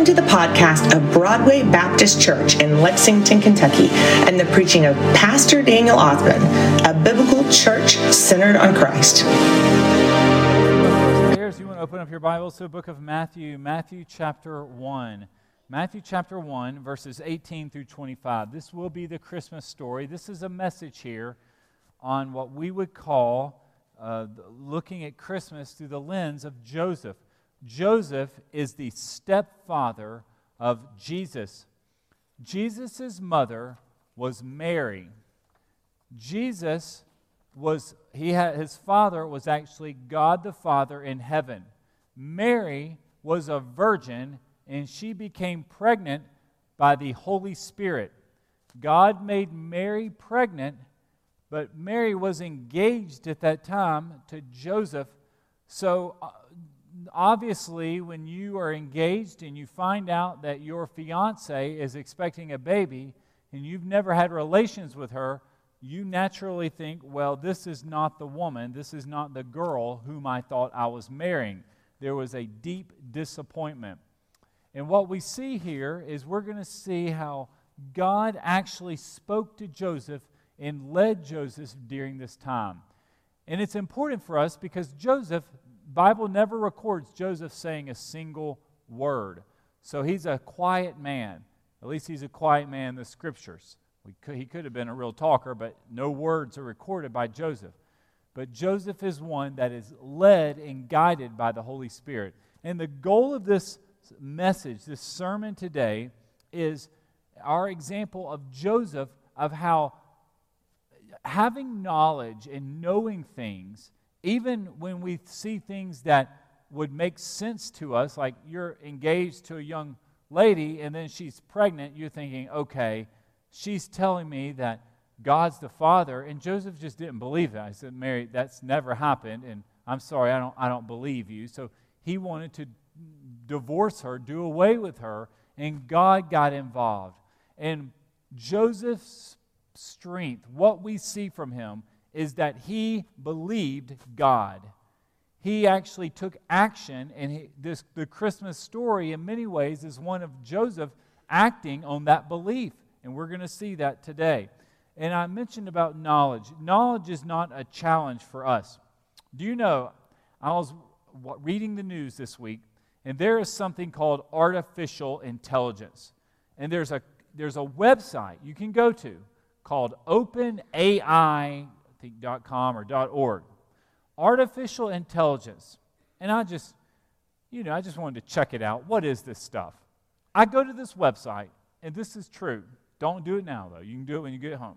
Welcome to the podcast of Broadway Baptist Church in Lexington, Kentucky, and the preaching of Pastor Daniel Othman, a biblical church centered on Christ. You want to open up your Bibles to the book of Matthew, Matthew chapter 1. Matthew chapter 1, verses 18 through 25. This will be the Christmas story. This is a message here on what we would call uh, looking at Christmas through the lens of Joseph. Joseph is the stepfather of Jesus. Jesus' mother was Mary. Jesus was, he had, his father was actually God the Father in heaven. Mary was a virgin and she became pregnant by the Holy Spirit. God made Mary pregnant, but Mary was engaged at that time to Joseph. So uh, obviously, when you are engaged and you find out that your fiance is expecting a baby and you've never had relations with her, you naturally think, well, this is not the woman, this is not the girl whom I thought I was marrying. There was a deep disappointment. And what we see here is we're going to see how God actually spoke to Joseph and led Joseph during this time. And it's important for us because Joseph Bible never records Joseph saying a single word. So he's a quiet man. At least he's a quiet man in the scriptures. Could, he could have been a real talker, but no words are recorded by Joseph. But Joseph is one that is led and guided by the Holy Spirit. And the goal of this message, this sermon today, is our example of Joseph of how having knowledge and knowing things even when we see things that would make sense to us, like you're engaged to a young lady and then she's pregnant, you're thinking, okay, she's telling me that God's the Father. And Joseph just didn't believe that. I said, Mary, that's never happened, and I'm sorry, I don't, I don't believe you. So he wanted to divorce her, do away with her, and God got involved. And Joseph's strength, what we see from him, is that he believed God. He actually took action, and he, this, the Christmas story, in many ways, is one of Joseph acting on that belief. And we're going to see that today. And I mentioned about knowledge. Knowledge is not a challenge for us. Do you know? I was reading the news this week, and there is something called artificial intelligence. And there's a, there's a website you can go to called OpenAI think .com or .org. Artificial intelligence. And I just, you know, I just wanted to check it out. What is this stuff? I go to this website, and this is true. Don't do it now, though. You can do it when you get home.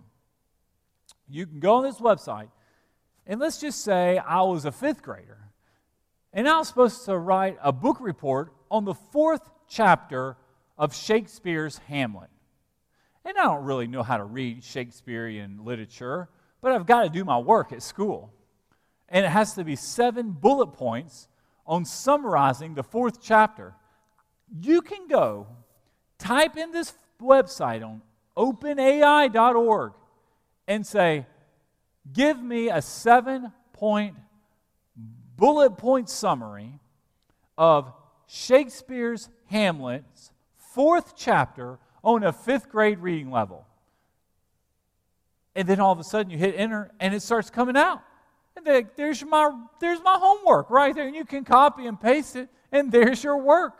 You can go on this website, and let's just say I was a fifth grader, and I was supposed to write a book report on the fourth chapter of Shakespeare's Hamlet. And I don't really know how to read Shakespearean literature, but I've got to do my work at school. And it has to be seven bullet points on summarizing the fourth chapter. You can go type in this website on openai.org and say, Give me a seven point bullet point summary of Shakespeare's Hamlet's fourth chapter on a fifth grade reading level. And then all of a sudden you hit enter and it starts coming out. And they, there's, my, there's my homework right there. And you can copy and paste it, and there's your work.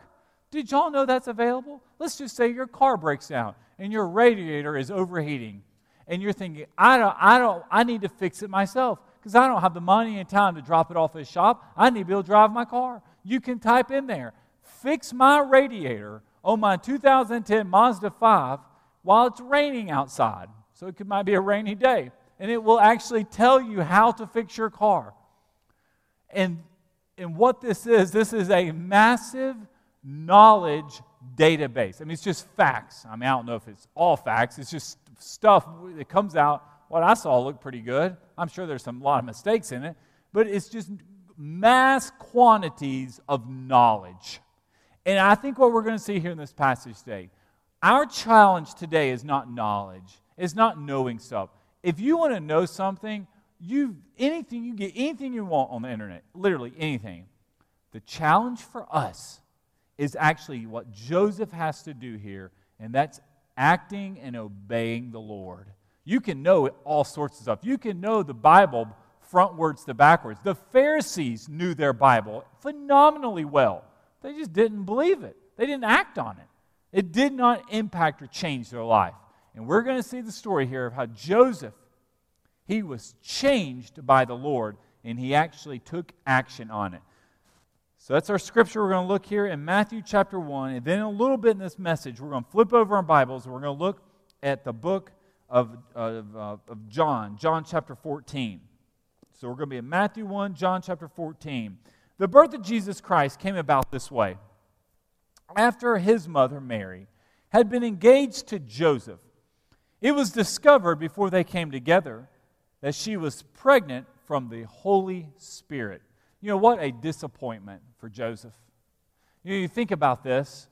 Did y'all know that's available? Let's just say your car breaks down and your radiator is overheating. And you're thinking, I don't, I don't, I need to fix it myself because I don't have the money and time to drop it off at a shop. I need to be able to drive my car. You can type in there, fix my radiator on my 2010 Mazda 5 while it's raining outside. So it could, might be a rainy day. And it will actually tell you how to fix your car. And, and what this is, this is a massive knowledge database. I mean, it's just facts. I mean, I don't know if it's all facts, it's just stuff that comes out. What I saw looked pretty good. I'm sure there's some, a lot of mistakes in it, but it's just mass quantities of knowledge. And I think what we're going to see here in this passage today, our challenge today is not knowledge. It's not knowing stuff. If you want to know something, you anything you get anything you want on the internet, literally anything. The challenge for us is actually what Joseph has to do here, and that's acting and obeying the Lord. You can know all sorts of stuff. You can know the Bible frontwards to backwards. The Pharisees knew their Bible phenomenally well. They just didn't believe it, they didn't act on it. It did not impact or change their life. And we're going to see the story here of how Joseph, he was changed by the Lord and he actually took action on it. So that's our scripture. We're going to look here in Matthew chapter 1. And then a little bit in this message, we're going to flip over our Bibles. We're going to look at the book of, of, uh, of John, John chapter 14. So we're going to be in Matthew 1, John chapter 14. The birth of Jesus Christ came about this way. After his mother, Mary, had been engaged to Joseph, it was discovered before they came together that she was pregnant from the Holy Spirit. You know, what a disappointment for Joseph. You, know, you think about this.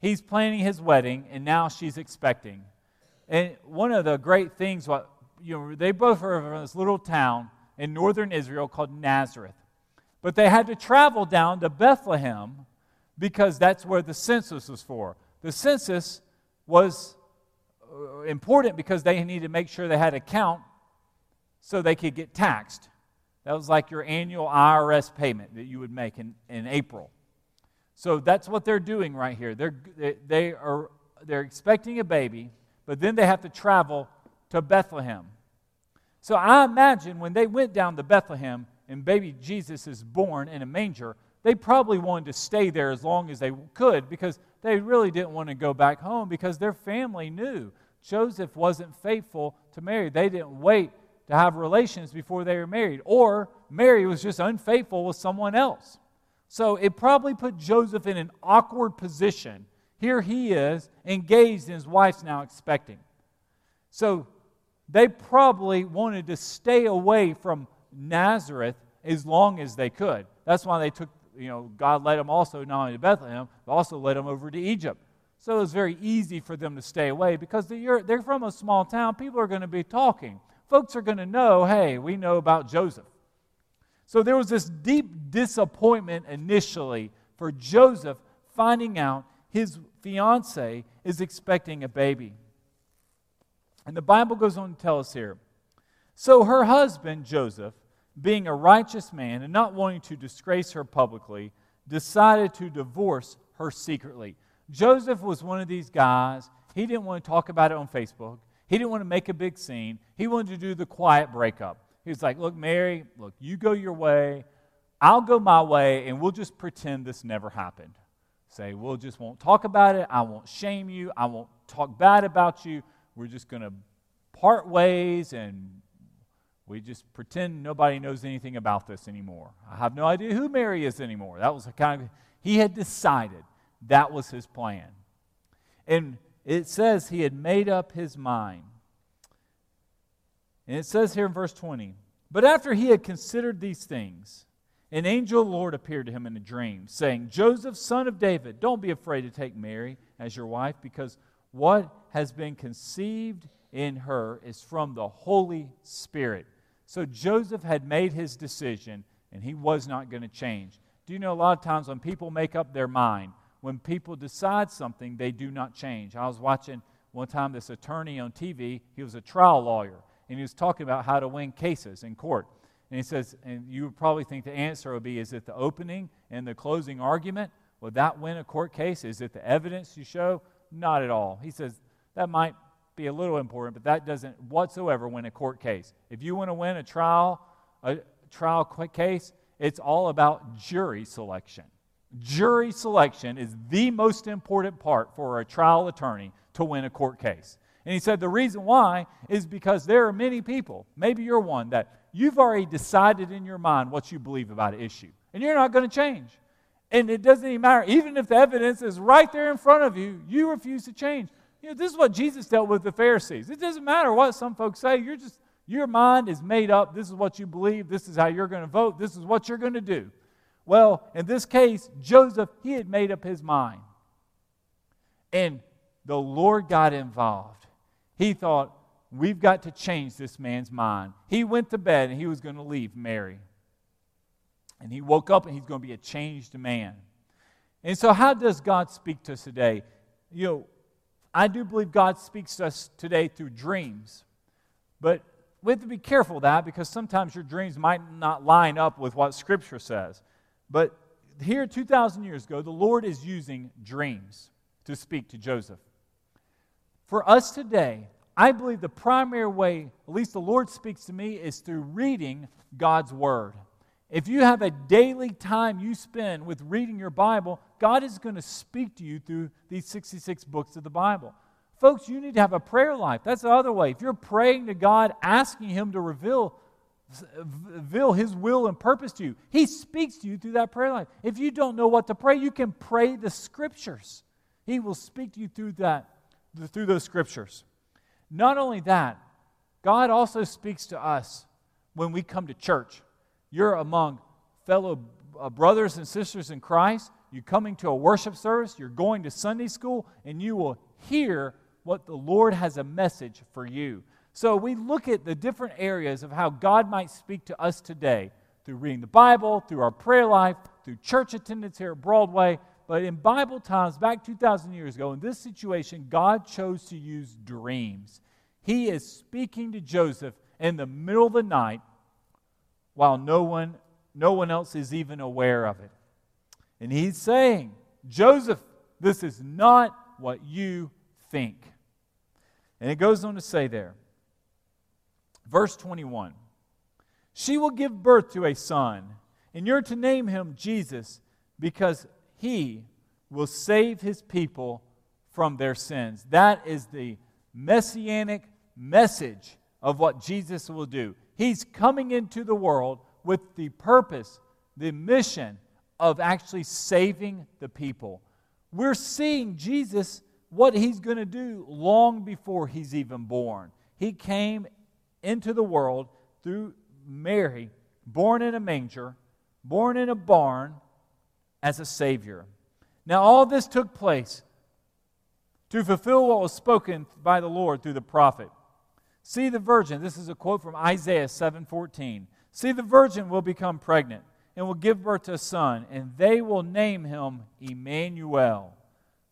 He's planning his wedding, and now she's expecting. And one of the great things, what you know, they both are from this little town in northern Israel called Nazareth. But they had to travel down to Bethlehem because that's where the census was for. The census was Uh, important because they needed to make sure they had a count so they could get taxed. That was like your annual IRS payment that you would make in, in April. So that's what they're doing right here. They're, they are, they're expecting a baby, but then they have to travel to Bethlehem. So I imagine when they went down to Bethlehem and baby Jesus is born in a manger, they probably wanted to stay there as long as they could because they really didn't want to go back home because their family knew Joseph wasn't faithful to Mary. They didn't wait to have relations before they were married, or Mary was just unfaithful with someone else. So it probably put Joseph in an awkward position. Here he is, engaged, and his wife's now expecting. So they probably wanted to stay away from Nazareth as long as they could. That's why they took, you know, God led them also not only to Bethlehem, but also led them over to Egypt. So it was very easy for them to stay away because they're, they're from a small town. People are going to be talking. Folks are going to know, hey, we know about Joseph. So there was this deep disappointment initially for Joseph finding out his fiance is expecting a baby. And the Bible goes on to tell us here. So her husband, Joseph, being a righteous man and not wanting to disgrace her publicly, decided to divorce her secretly. Joseph was one of these guys. He didn't want to talk about it on Facebook. He didn't want to make a big scene. He wanted to do the quiet breakup. He was like, Look, Mary, look, you go your way. I'll go my way, and we'll just pretend this never happened. Say, we'll just won't talk about it. I won't shame you. I won't talk bad about you. We're just going to part ways and we just pretend nobody knows anything about this anymore. I have no idea who Mary is anymore. That was a kind of, he had decided that was his plan. And it says he had made up his mind. And it says here in verse 20, but after he had considered these things, an angel of the Lord appeared to him in a dream, saying, Joseph, son of David, don't be afraid to take Mary as your wife, because what has been conceived in her is from the Holy Spirit. So Joseph had made his decision, and he was not going to change. Do you know a lot of times when people make up their mind, when people decide something, they do not change? I was watching one time this attorney on TV, he was a trial lawyer, and he was talking about how to win cases in court. And he says, and you would probably think the answer would be is it the opening and the closing argument? Would that win a court case? Is it the evidence you show? Not at all. He says that might be a little important, but that doesn't whatsoever win a court case. If you want to win a trial, a trial case, it's all about jury selection. Jury selection is the most important part for a trial attorney to win a court case. And he said the reason why is because there are many people, maybe you're one, that you've already decided in your mind what you believe about an issue, and you're not going to change. And it doesn't even matter. Even if the evidence is right there in front of you, you refuse to change. You know, this is what Jesus dealt with the Pharisees. It doesn't matter what some folks say. You're just your mind is made up. This is what you believe. This is how you're going to vote. This is what you're going to do. Well, in this case, Joseph, he had made up his mind. And the Lord got involved. He thought, we've got to change this man's mind. He went to bed and he was going to leave Mary. And he woke up and he's going to be a changed man. And so, how does God speak to us today? You know, I do believe God speaks to us today through dreams. But we have to be careful of that because sometimes your dreams might not line up with what Scripture says. But here, 2,000 years ago, the Lord is using dreams to speak to Joseph. For us today, I believe the primary way, at least the Lord speaks to me, is through reading God's Word. If you have a daily time you spend with reading your Bible, God is going to speak to you through these 66 books of the Bible. Folks, you need to have a prayer life. That's the other way. If you're praying to God, asking Him to reveal, reveal His will and purpose to you, He speaks to you through that prayer life. If you don't know what to pray, you can pray the Scriptures. He will speak to you through that, through those Scriptures. Not only that, God also speaks to us when we come to church you're among fellow uh, brothers and sisters in Christ. You're coming to a worship service, you're going to Sunday school, and you will hear what the Lord has a message for you. So we look at the different areas of how God might speak to us today through reading the Bible, through our prayer life, through church attendance here at Broadway. But in Bible times, back 2,000 years ago, in this situation, God chose to use dreams. He is speaking to Joseph in the middle of the night while no one, no one else is even aware of it. And he's saying, Joseph, this is not what you think. And it goes on to say there, verse 21 She will give birth to a son, and you're to name him Jesus because he will save his people from their sins. That is the messianic message of what Jesus will do. He's coming into the world with the purpose, the mission of actually saving the people. We're seeing Jesus, what he's going to do long before he's even born. He came into the world through Mary, born in a manger, born in a barn as a Savior. Now, all this took place to fulfill what was spoken by the Lord through the prophet. See the virgin. This is a quote from Isaiah 7:14. See the virgin will become pregnant and will give birth to a son, and they will name him Emmanuel,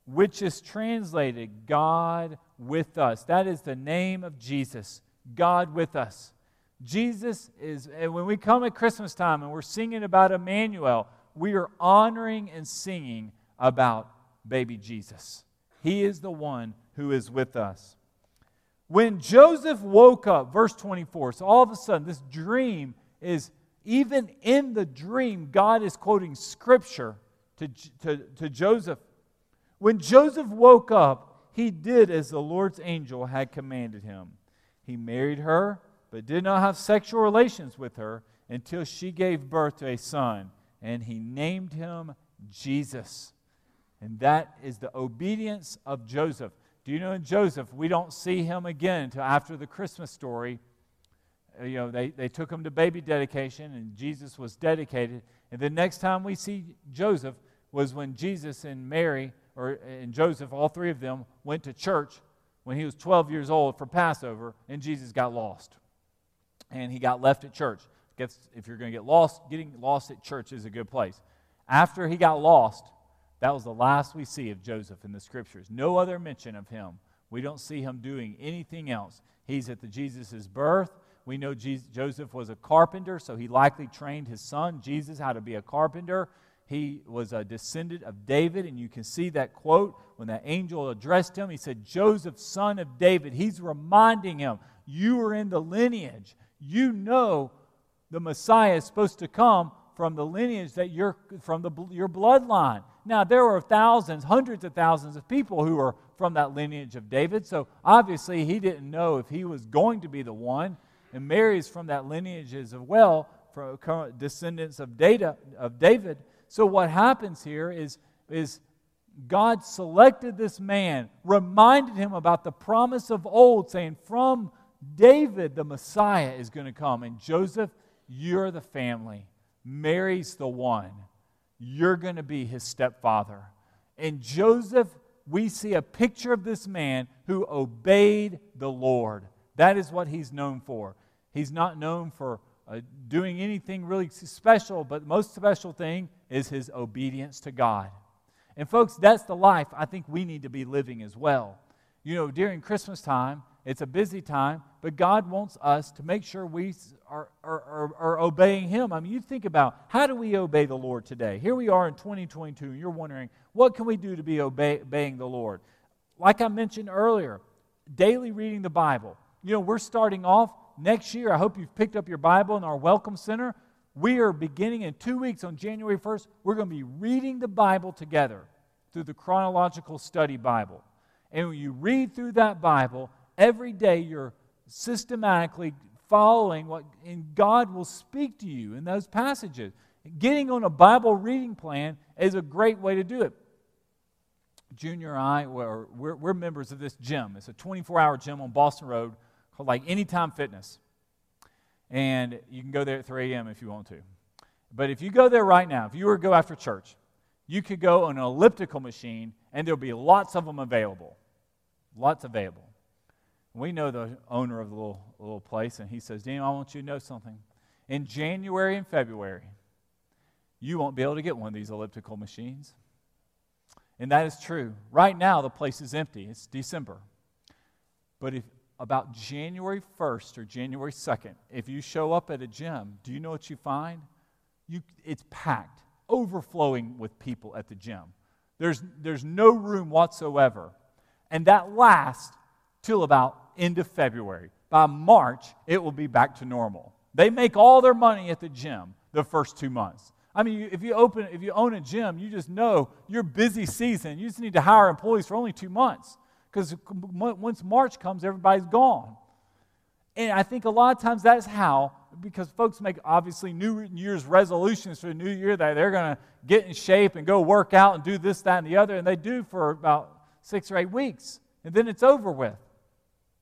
which is translated God with us. That is the name of Jesus, God with us. Jesus is, and when we come at Christmas time and we're singing about Emmanuel, we are honoring and singing about baby Jesus. He is the one who is with us. When Joseph woke up, verse 24, so all of a sudden, this dream is even in the dream, God is quoting scripture to, to, to Joseph. When Joseph woke up, he did as the Lord's angel had commanded him. He married her, but did not have sexual relations with her until she gave birth to a son, and he named him Jesus. And that is the obedience of Joseph. Do you know in Joseph, we don't see him again until after the Christmas story. Uh, you know, they, they took him to baby dedication and Jesus was dedicated. And the next time we see Joseph was when Jesus and Mary, or and Joseph, all three of them, went to church when he was 12 years old for Passover, and Jesus got lost. And he got left at church. Guess if you're going to get lost, getting lost at church is a good place. After he got lost, that was the last we see of Joseph in the scriptures. No other mention of him. We don't see him doing anything else. He's at the Jesus' birth. We know Jesus, Joseph was a carpenter, so he likely trained his son, Jesus, how to be a carpenter. He was a descendant of David, and you can see that quote when that angel addressed him. He said, Joseph, son of David. He's reminding him, You are in the lineage. You know the Messiah is supposed to come from the lineage that you're from the, your bloodline. Now, there were thousands, hundreds of thousands of people who were from that lineage of David. So obviously, he didn't know if he was going to be the one. And Mary's from that lineage as well, from descendants of, Data, of David. So what happens here is, is God selected this man, reminded him about the promise of old, saying, From David, the Messiah is going to come. And Joseph, you're the family. Mary's the one. You're going to be his stepfather. And Joseph, we see a picture of this man who obeyed the Lord. That is what he's known for. He's not known for uh, doing anything really special, but the most special thing is his obedience to God. And, folks, that's the life I think we need to be living as well. You know, during Christmas time, it's a busy time, but God wants us to make sure we are, are, are, are, obeying Him. I mean, you think about how do we obey the Lord today? Here we are in 2022, and you're wondering, what can we do to be obey, obeying the Lord? Like I mentioned earlier, daily reading the Bible. You know, we're starting off next year. I hope you've picked up your Bible in our Welcome Center. We are beginning in two weeks on January 1st. We're going to be reading the Bible together through the Chronological Study Bible. And when you read through that Bible, every day you're systematically following what, and God will speak to you in those passages. Getting on a Bible reading plan is a great way to do it. Junior and I, we're, we're members of this gym. It's a 24 hour gym on Boston Road called like Anytime Fitness. And you can go there at 3 a.m. if you want to. But if you go there right now, if you were to go after church, you could go on an elliptical machine and there'll be lots of them available. Lots available. We know the owner of the little, little place, and he says, Daniel, I want you to know something. In January and February, you won't be able to get one of these elliptical machines. And that is true. Right now, the place is empty. It's December. But if about January 1st or January 2nd, if you show up at a gym, do you know what you find? You, it's packed, overflowing with people at the gym. There's, there's no room whatsoever. And that lasts till about end of February. By March, it will be back to normal. They make all their money at the gym the first two months. I mean, if you open, if you own a gym, you just know your busy season. You just need to hire employees for only two months because once March comes, everybody's gone. And I think a lot of times that's how, because folks make obviously New Year's resolutions for the new year that they're going to get in shape and go work out and do this, that, and the other, and they do for about six or eight weeks, and then it's over with.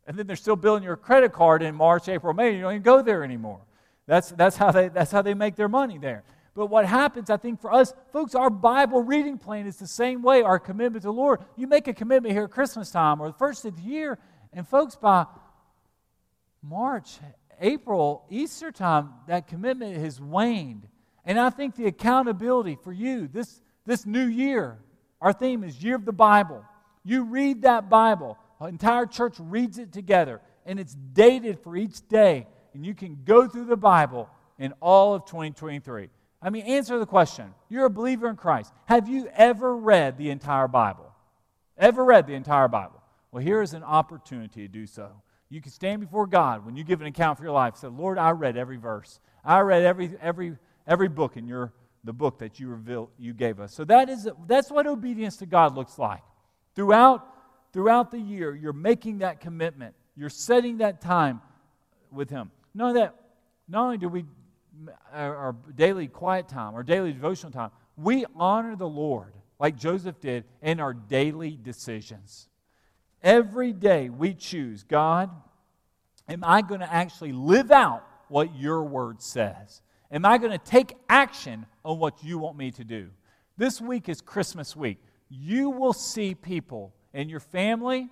And then they're still billing your credit card in March, April, May. You don't even go there anymore. That's, that's, how they, that's how they make their money there. But what happens, I think, for us, folks, our Bible reading plan is the same way, our commitment to the Lord. You make a commitment here at Christmas time or the first of the year, and folks, by March, April, Easter time, that commitment has waned. And I think the accountability for you this, this new year, our theme is Year of the Bible. You read that Bible. Entire church reads it together, and it's dated for each day. And you can go through the Bible in all of 2023. I mean, answer the question. You're a believer in Christ. Have you ever read the entire Bible? Ever read the entire Bible? Well, here is an opportunity to do so. You can stand before God when you give an account for your life. Say, Lord, I read every verse. I read every every every book in your the book that you revealed you gave us. So that is that's what obedience to God looks like. Throughout throughout the year, you're making that commitment. You're setting that time with Him. Not that not only do we our, our daily quiet time, our daily devotional time, we honor the Lord like Joseph did in our daily decisions. Every day we choose, God, am I going to actually live out what your word says? Am I going to take action on what you want me to do? This week is Christmas week. You will see people in your family,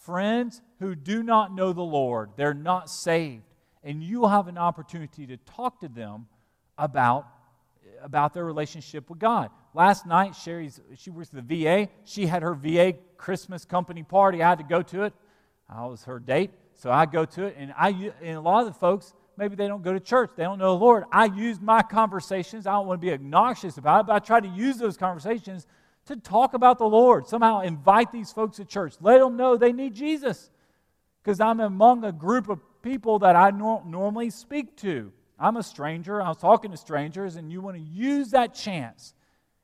friends who do not know the Lord. They're not saved and you'll have an opportunity to talk to them about, about their relationship with God. Last night, Sherry's, she works at the VA. She had her VA Christmas company party. I had to go to it. I was her date, so I go to it. And, I, and a lot of the folks, maybe they don't go to church. They don't know the Lord. I use my conversations. I don't want to be obnoxious about it, but I try to use those conversations to talk about the Lord. Somehow invite these folks to church. Let them know they need Jesus. Because I'm among a group of people that I normally speak to. I'm a stranger. I was talking to strangers, and you want to use that chance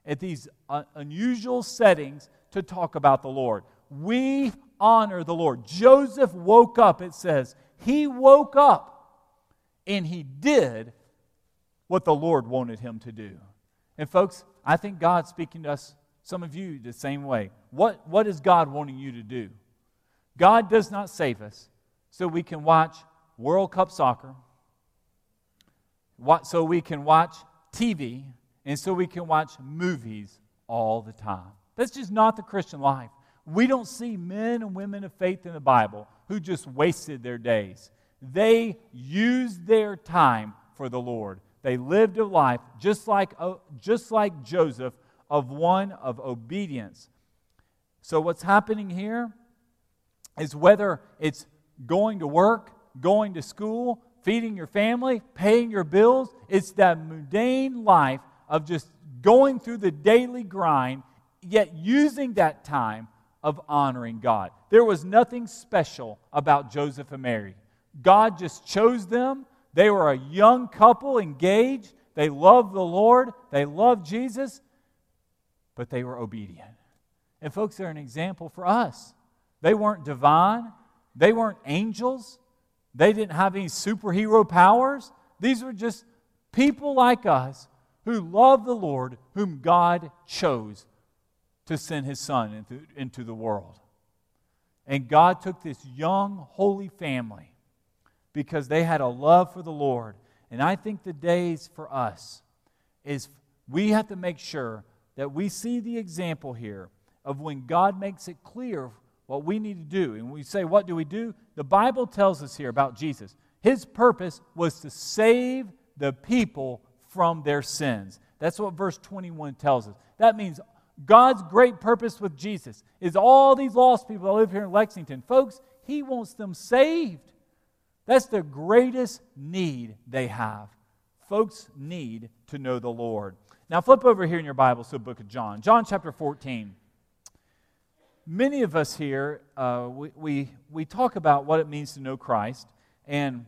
at these uh, unusual settings to talk about the Lord. We honor the Lord. Joseph woke up, it says. He woke up and he did what the Lord wanted him to do. And, folks, I think God's speaking to us, some of you, the same way. What, what is God wanting you to do? God does not save us so we can watch World Cup soccer, so we can watch TV, and so we can watch movies all the time. That's just not the Christian life. We don't see men and women of faith in the Bible who just wasted their days. They used their time for the Lord. They lived a life just like, uh, just like Joseph, of one of obedience. So, what's happening here is whether it's going to work, going to school, feeding your family, paying your bills, it's that mundane life of just going through the daily grind, yet using that time of honoring God. There was nothing special about Joseph and Mary. God just chose them. They were a young couple engaged. They loved the Lord. They loved Jesus, but they were obedient. And, folks, they're an example for us. They weren't divine, they weren't angels, they didn't have any superhero powers. These were just people like us who love the Lord, whom God chose to send his son into, into the world. And God took this young, holy family because they had a love for the Lord. And I think the days for us is we have to make sure that we see the example here of when God makes it clear what we need to do. And we say, What do we do? The Bible tells us here about Jesus. His purpose was to save the people from their sins. That's what verse 21 tells us. That means God's great purpose with Jesus is all these lost people that live here in Lexington. Folks, He wants them saved. That's the greatest need they have. Folks need to know the Lord. Now, flip over here in your Bible to the book of John, John chapter 14. Many of us here, uh, we, we, we talk about what it means to know Christ. And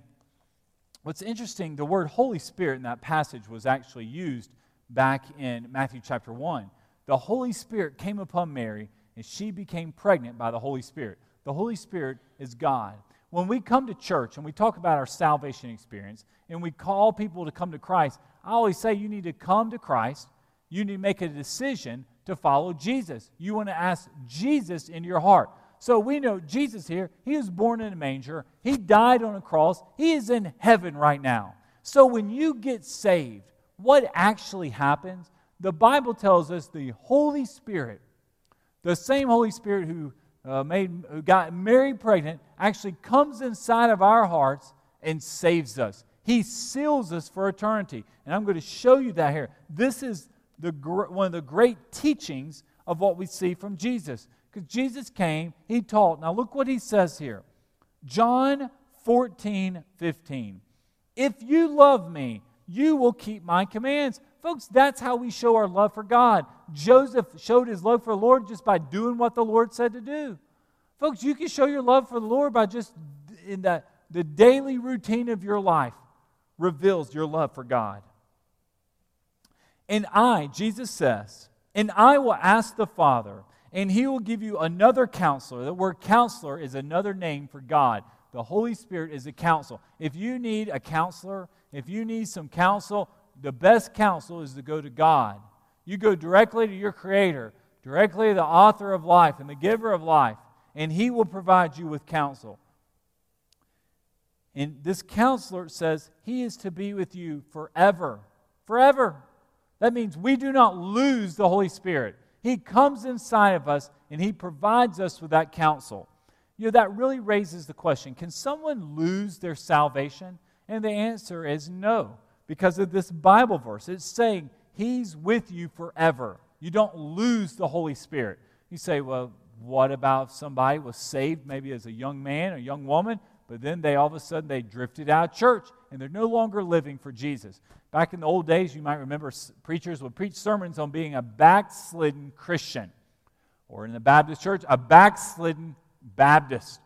what's interesting, the word Holy Spirit in that passage was actually used back in Matthew chapter 1 the Holy Spirit came upon Mary, and she became pregnant by the Holy Spirit. The Holy Spirit is God. When we come to church and we talk about our salvation experience and we call people to come to Christ, I always say you need to come to Christ. You need to make a decision to follow Jesus. You want to ask Jesus into your heart. So we know Jesus here, he was born in a manger, he died on a cross, he is in heaven right now. So when you get saved, what actually happens the Bible tells us the Holy Spirit, the same Holy Spirit who, uh, made, who got Mary pregnant, actually comes inside of our hearts and saves us. He seals us for eternity. And I'm going to show you that here. This is the, one of the great teachings of what we see from Jesus. Because Jesus came, he taught. Now look what he says here John 14, 15. If you love me, you will keep my commands. Folks, that's how we show our love for God. Joseph showed his love for the Lord just by doing what the Lord said to do. Folks, you can show your love for the Lord by just in that the daily routine of your life reveals your love for God. And I, Jesus says, and I will ask the Father, and he will give you another counselor. The word counselor is another name for God. The Holy Spirit is a counsel. If you need a counselor, if you need some counsel, the best counsel is to go to God. You go directly to your Creator, directly to the author of life and the giver of life, and He will provide you with counsel. And this counselor says He is to be with you forever. Forever. That means we do not lose the Holy Spirit. He comes inside of us and He provides us with that counsel. You know, that really raises the question can someone lose their salvation? And the answer is no because of this Bible verse. It's saying He's with you forever. You don't lose the Holy Spirit. You say, well, what about somebody was saved maybe as a young man or young woman, but then they all of a sudden they drifted out of church and they're no longer living for Jesus? Back in the old days, you might remember preachers would preach sermons on being a backslidden Christian, or in the Baptist church, a backslidden Baptist.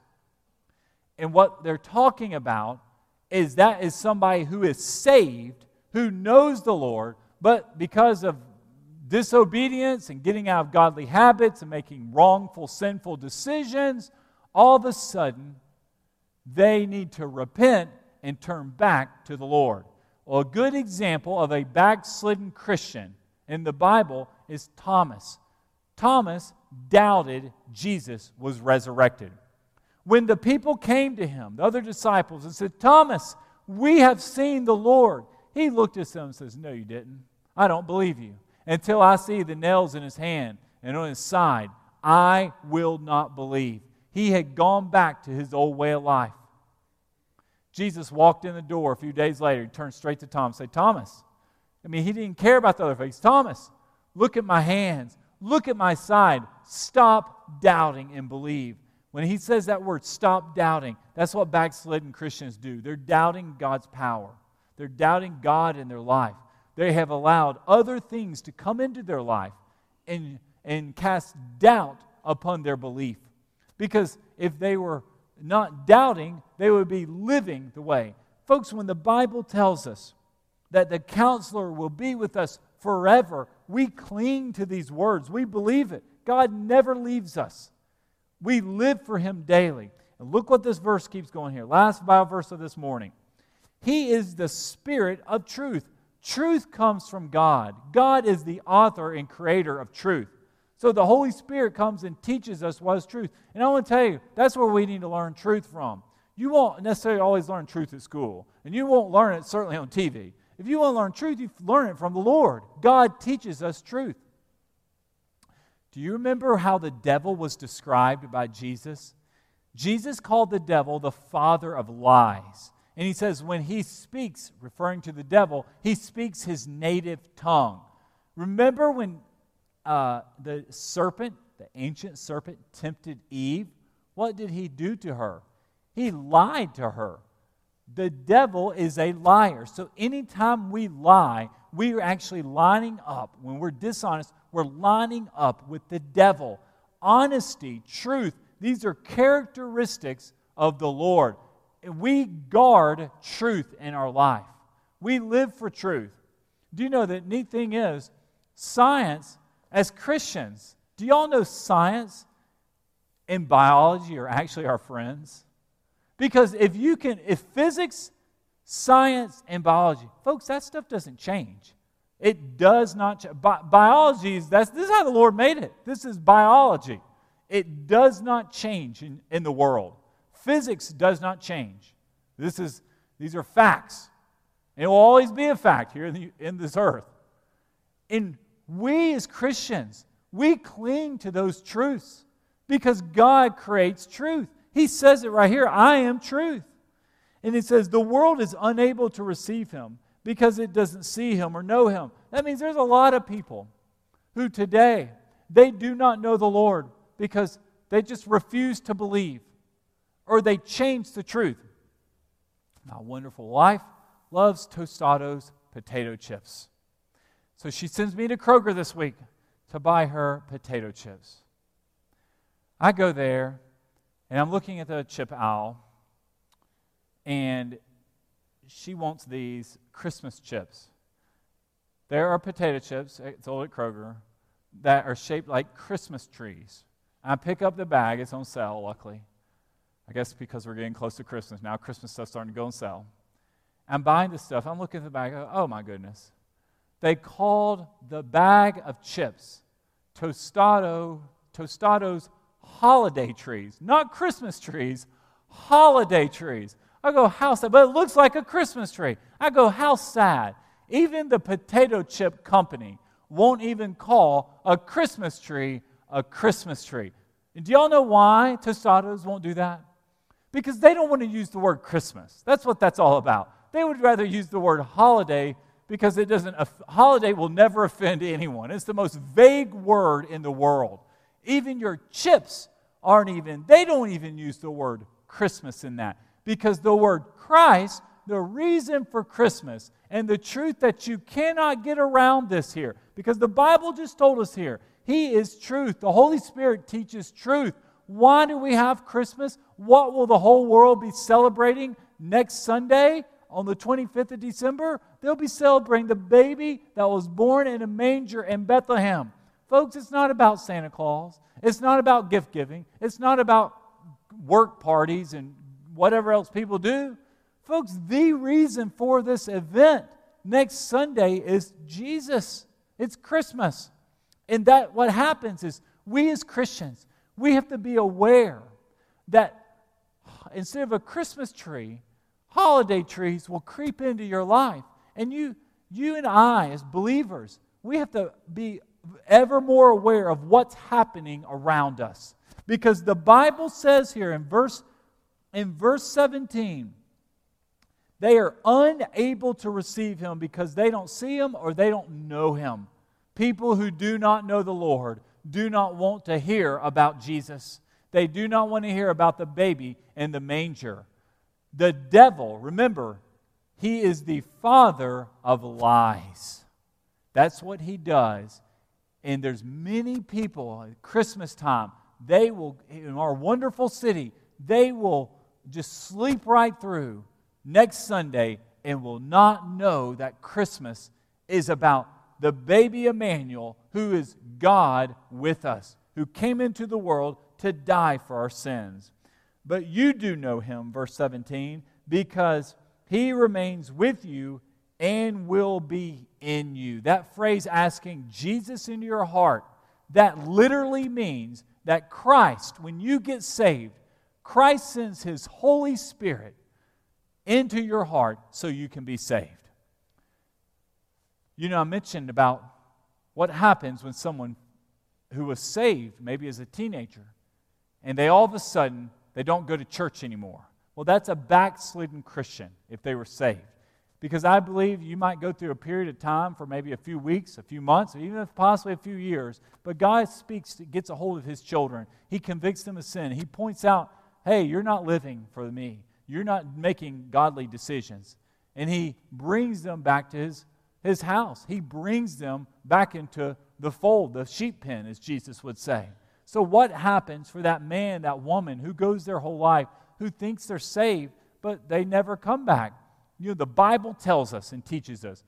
And what they're talking about is that is somebody who is saved, who knows the Lord, but because of disobedience and getting out of godly habits and making wrongful, sinful decisions, all of a sudden they need to repent and turn back to the Lord. Well, a good example of a backslidden Christian in the Bible is Thomas. Thomas doubted Jesus was resurrected when the people came to him, the other disciples, and said, Thomas, we have seen the Lord. He looked at them and says, No, you didn't. I don't believe you. Until I see the nails in his hand and on his side, I will not believe. He had gone back to his old way of life. Jesus walked in the door a few days later. He turned straight to Thomas and said, Thomas, I mean, he didn't care about the other folks. Thomas, Look at my hands. Look at my side. Stop doubting and believe. When he says that word, stop doubting, that's what backslidden Christians do. They're doubting God's power, they're doubting God in their life. They have allowed other things to come into their life and, and cast doubt upon their belief. Because if they were not doubting, they would be living the way. Folks, when the Bible tells us that the counselor will be with us forever, we cling to these words. We believe it. God never leaves us. We live for him daily. And look what this verse keeps going here. Last Bible verse of this morning. He is the spirit of truth. Truth comes from God. God is the author and creator of truth. So the Holy Spirit comes and teaches us what is truth. And I want to tell you, that's where we need to learn truth from. You won't necessarily always learn truth at school, and you won't learn it certainly on TV. If you want to learn truth, you learn it from the Lord. God teaches us truth. Do you remember how the devil was described by Jesus? Jesus called the devil the father of lies. And he says, when he speaks, referring to the devil, he speaks his native tongue. Remember when uh, the serpent, the ancient serpent, tempted Eve? What did he do to her? He lied to her. The devil is a liar. So anytime we lie, we are actually lining up. When we're dishonest, we're lining up with the devil. Honesty, truth, these are characteristics of the Lord. We guard truth in our life. We live for truth. Do you know that neat thing is science as Christians, do y'all know science and biology are actually our friends? Because if you can if physics, science and biology, folks, that stuff doesn't change. It does not change. Bi- biology is that's this is how the Lord made it. This is biology. It does not change in, in the world. Physics does not change. This is, these are facts. And it will always be a fact here in, the, in this earth. And we as Christians, we cling to those truths because God creates truth. He says it right here I am truth. And he says, the world is unable to receive him because it doesn't see him or know him. That means there's a lot of people who today, they do not know the Lord because they just refuse to believe or they change the truth. My wonderful wife loves Tostados potato chips. So she sends me to Kroger this week to buy her potato chips. I go there and I'm looking at the chip aisle and she wants these Christmas chips. There are potato chips, it's sold at Kroger, that are shaped like Christmas trees. I pick up the bag, it's on sale, luckily. I guess because we're getting close to Christmas now, Christmas stuff's starting to go on sale. I'm buying this stuff. I'm looking at the bag. Oh my goodness. They called the bag of chips Tostado, Tostados holiday trees, not Christmas trees, holiday trees. I go, how sad, but it looks like a Christmas tree. I go, how sad. Even the potato chip company won't even call a Christmas tree a Christmas tree. And do y'all know why Tostados won't do that? Because they don't want to use the word Christmas. That's what that's all about. They would rather use the word holiday because it doesn't, holiday will never offend anyone. It's the most vague word in the world. Even your chips aren't even, they don't even use the word Christmas in that because the word Christ, the reason for Christmas, and the truth that you cannot get around this here, because the Bible just told us here, He is truth. The Holy Spirit teaches truth. Why do we have Christmas? What will the whole world be celebrating next Sunday on the 25th of December? They'll be celebrating the baby that was born in a manger in Bethlehem. Folks, it's not about Santa Claus. It's not about gift giving. It's not about work parties and whatever else people do. Folks, the reason for this event next Sunday is Jesus. It's Christmas. And that what happens is we as Christians, we have to be aware that instead of a Christmas tree, holiday trees will creep into your life. And you you and I as believers, we have to be ever more aware of what's happening around us. Because the Bible says here in verse in verse 17, they are unable to receive him because they don't see him or they don't know him. People who do not know the Lord do not want to hear about Jesus. They do not want to hear about the baby in the manger. The devil, remember, he is the father of lies. That's what he does. And there's many people at Christmas time, they will, in our wonderful city, they will just sleep right through next Sunday and will not know that Christmas is about the baby Emmanuel, who is God with us, who came into the world to die for our sins. But you do know him, verse 17, because he remains with you and will be in you. That phrase, asking Jesus into your heart, that literally means that Christ, when you get saved, Christ sends his Holy Spirit into your heart so you can be saved. You know, I mentioned about what happens when someone who was saved, maybe as a teenager, and they all of a sudden they don't go to church anymore. Well, that's a backslidden Christian if they were saved. Because I believe you might go through a period of time for maybe a few weeks, a few months, or even possibly a few years. But God speaks, gets a hold of his children. He convicts them of sin. He points out, hey, you're not living for me. You're not making godly decisions. And he brings them back to his his house. He brings them back into the fold, the sheep pen, as Jesus would say. So, what happens for that man, that woman who goes their whole life, who thinks they're saved, but they never come back? You know, the Bible tells us and teaches us.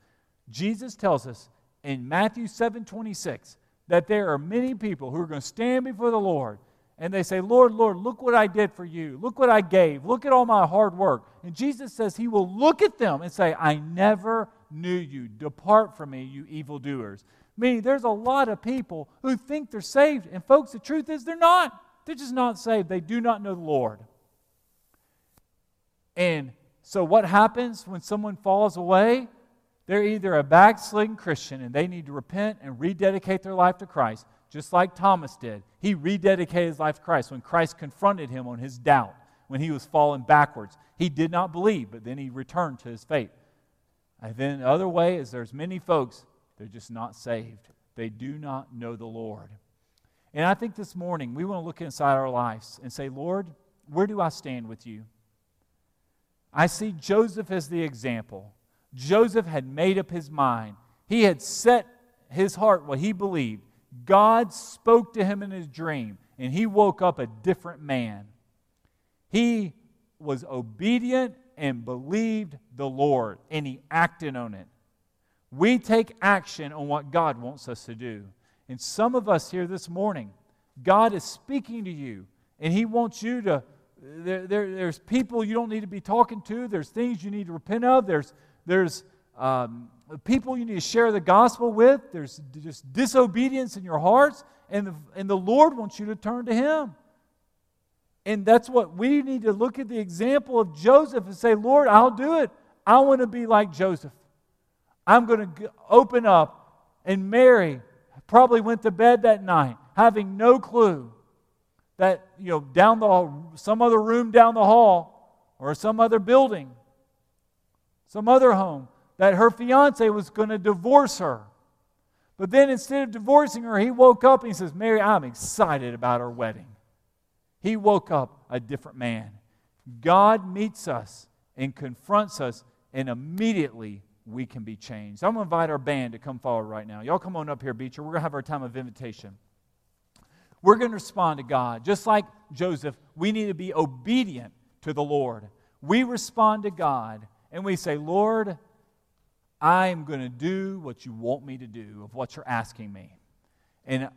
Jesus tells us in Matthew 7 26 that there are many people who are going to stand before the Lord and they say, Lord, Lord, look what I did for you. Look what I gave. Look at all my hard work. And Jesus says he will look at them and say, I never knew you. Depart from me, you evildoers. Meaning, there's a lot of people who think they're saved. And, folks, the truth is they're not. They're just not saved. They do not know the Lord. And so, what happens when someone falls away? They're either a backslidden Christian and they need to repent and rededicate their life to Christ, just like Thomas did. He rededicated his life to Christ when Christ confronted him on his doubt, when he was falling backwards. He did not believe, but then he returned to his faith. And then the other way is there's many folks, they're just not saved. They do not know the Lord. And I think this morning we want to look inside our lives and say, Lord, where do I stand with you? I see Joseph as the example. Joseph had made up his mind. He had set his heart what he believed. God spoke to him in his dream, and he woke up a different man. He was obedient and believed the Lord, and he acted on it. We take action on what God wants us to do. And some of us here this morning, God is speaking to you, and he wants you to. There, there, there's people you don't need to be talking to. There's things you need to repent of. There's, there's um, people you need to share the gospel with. There's just disobedience in your hearts, and the, and the Lord wants you to turn to Him. And that's what we need to look at the example of Joseph and say, Lord, I'll do it. I want to be like Joseph. I'm going to open up. And Mary probably went to bed that night having no clue that, you know, down the hall, some other room down the hall or some other building, some other home, that her fiance was going to divorce her. But then instead of divorcing her, he woke up and he says, Mary, I'm excited about our wedding. He woke up a different man. God meets us and confronts us, and immediately we can be changed. I'm going to invite our band to come forward right now. Y'all come on up here, Beecher. We're going to have our time of invitation. We're going to respond to God. Just like Joseph, we need to be obedient to the Lord. We respond to God and we say, Lord, I am going to do what you want me to do, of what you're asking me. And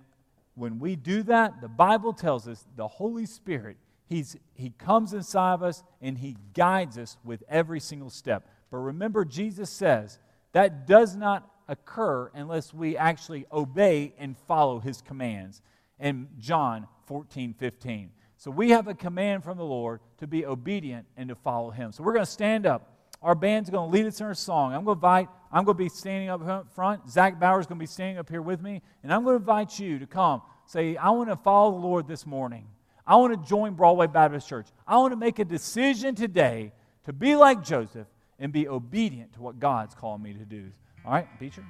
when we do that, the Bible tells us the Holy Spirit, he's, He comes inside of us and He guides us with every single step. But remember, Jesus says that does not occur unless we actually obey and follow His commands in John 14 15. So we have a command from the Lord to be obedient and to follow Him. So we're going to stand up. Our band's going to lead us in our song. I'm going to invite, I'm going to be standing up front. Zach Bauer's going to be standing up here with me. And I'm going to invite you to come. Say, I want to follow the Lord this morning. I want to join Broadway Baptist Church. I want to make a decision today to be like Joseph and be obedient to what God's calling me to do. All right, Beecher?